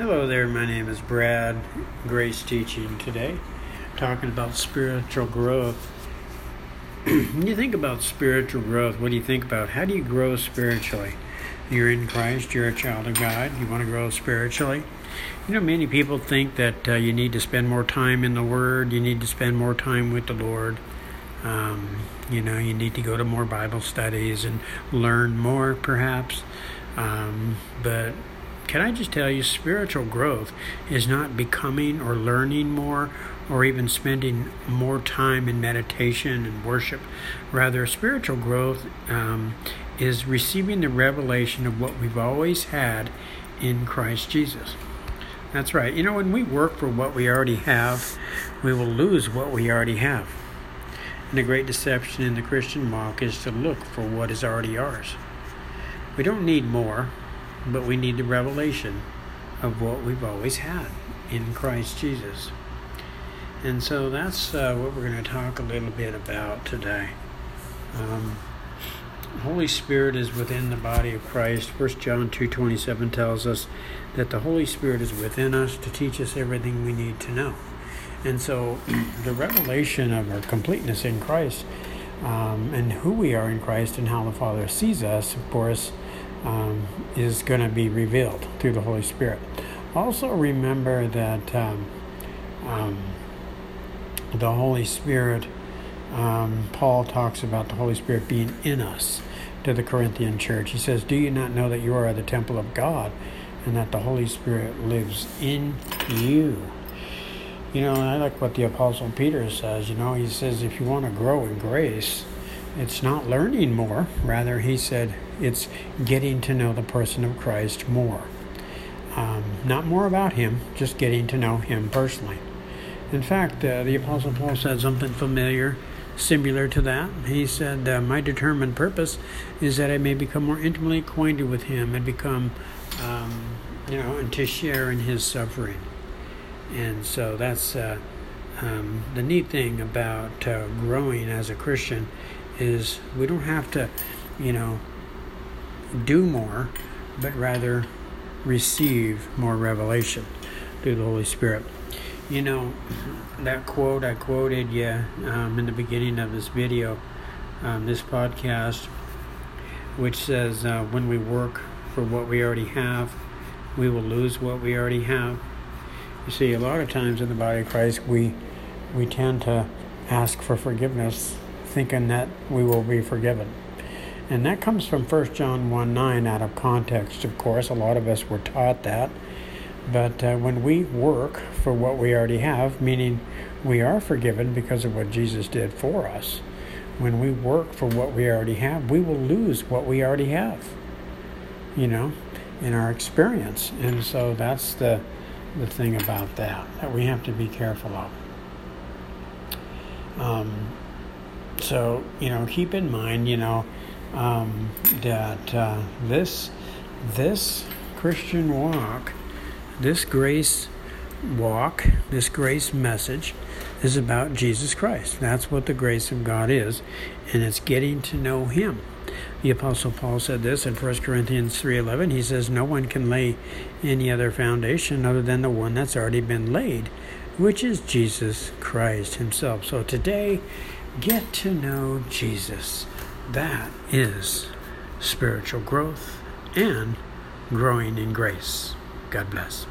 Hello there, my name is Brad. Grace teaching today, talking about spiritual growth. when you think about spiritual growth, what do you think about? How do you grow spiritually? You're in Christ, you're a child of God, you want to grow spiritually. You know, many people think that uh, you need to spend more time in the Word, you need to spend more time with the Lord. Um, you know, you need to go to more Bible studies and learn more, perhaps. Um, but can I just tell you, spiritual growth is not becoming or learning more or even spending more time in meditation and worship. Rather, spiritual growth um, is receiving the revelation of what we've always had in Christ Jesus. That's right. You know, when we work for what we already have, we will lose what we already have. And the great deception in the Christian walk is to look for what is already ours. We don't need more, but we need the revelation of what we've always had in Christ Jesus. And so that's uh, what we're going to talk a little bit about today. Um, Holy Spirit is within the body of Christ. First John 2:27 tells us that the Holy Spirit is within us to teach us everything we need to know. And so the revelation of our completeness in Christ um, and who we are in Christ and how the Father sees us, of course, um, is going to be revealed through the Holy Spirit. Also, remember that um, um, the Holy Spirit, um, Paul talks about the Holy Spirit being in us to the Corinthian church. He says, Do you not know that you are the temple of God and that the Holy Spirit lives in you? You know, I like what the Apostle Peter says. You know, he says, if you want to grow in grace, it's not learning more. Rather, he said, it's getting to know the person of Christ more. Um, not more about him, just getting to know him personally. In fact, uh, the Apostle Paul said something familiar, similar to that. He said, uh, My determined purpose is that I may become more intimately acquainted with him and become, um, you know, and to share in his suffering. And so that's uh, um, the neat thing about uh, growing as a Christian is we don't have to, you know, do more, but rather receive more revelation through the Holy Spirit. You know, that quote I quoted you um, in the beginning of this video, um, this podcast, which says, uh, when we work for what we already have, we will lose what we already have. You see, a lot of times in the body of Christ, we we tend to ask for forgiveness thinking that we will be forgiven. And that comes from 1 John 1 9 out of context, of course. A lot of us were taught that. But uh, when we work for what we already have, meaning we are forgiven because of what Jesus did for us, when we work for what we already have, we will lose what we already have, you know, in our experience. And so that's the, the thing about that, that we have to be careful of. Um, so, you know, keep in mind, you know, um, that uh, this this Christian walk, this grace walk, this grace message is about Jesus Christ. That's what the grace of God is, and it's getting to know him. The apostle Paul said this in 1 Corinthians 3:11. He says no one can lay any other foundation other than the one that's already been laid, which is Jesus Christ himself. So today get to know Jesus. That is spiritual growth and growing in grace. God bless.